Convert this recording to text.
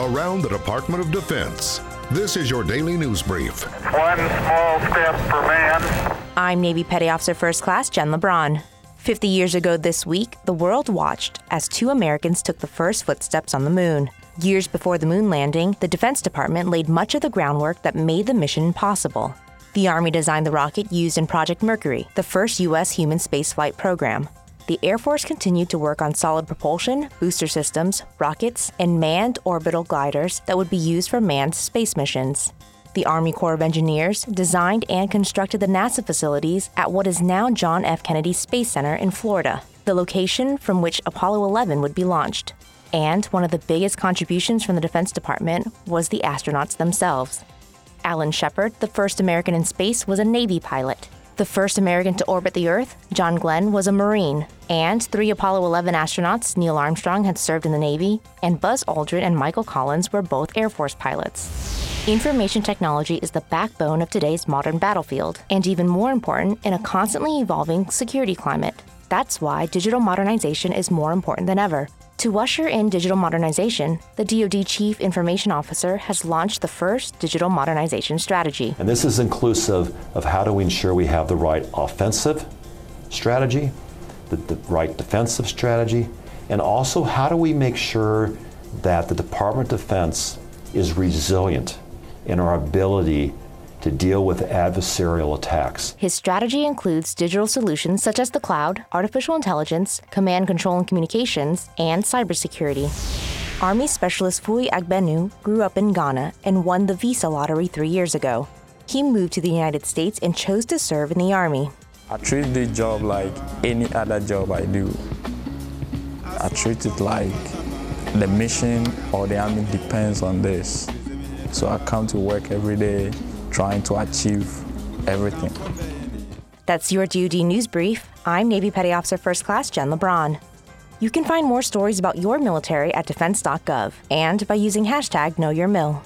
around the Department of Defense. This is your daily news brief. One small step for man. I'm Navy Petty Officer First Class Jen LeBron. 50 years ago this week, the world watched as two Americans took the first footsteps on the moon. Years before the moon landing, the Defense Department laid much of the groundwork that made the mission possible. The Army designed the rocket used in Project Mercury, the first U.S. human spaceflight program. The Air Force continued to work on solid propulsion, booster systems, rockets, and manned orbital gliders that would be used for manned space missions. The Army Corps of Engineers designed and constructed the NASA facilities at what is now John F. Kennedy Space Center in Florida, the location from which Apollo 11 would be launched. And one of the biggest contributions from the Defense Department was the astronauts themselves. Alan Shepard, the first American in space, was a Navy pilot. The first American to orbit the Earth, John Glenn, was a Marine, and three Apollo 11 astronauts, Neil Armstrong, had served in the Navy, and Buzz Aldrin and Michael Collins were both Air Force pilots. Information technology is the backbone of today's modern battlefield, and even more important in a constantly evolving security climate. That's why digital modernization is more important than ever. To usher in digital modernization, the DoD Chief Information Officer has launched the first digital modernization strategy. And this is inclusive of how do we ensure we have the right offensive strategy, the, the right defensive strategy, and also how do we make sure that the Department of Defense is resilient in our ability to deal with adversarial attacks. His strategy includes digital solutions such as the cloud, artificial intelligence, command control and communications, and cybersecurity. Army Specialist Fui Agbenu grew up in Ghana and won the visa lottery three years ago. He moved to the United States and chose to serve in the Army. I treat the job like any other job I do. I treat it like the mission or the army depends on this. So I come to work every day trying to achieve everything. That's your DoD News Brief. I'm Navy Petty Officer First Class Jen LeBron. You can find more stories about your military at defense.gov and by using hashtag KnowYourMil.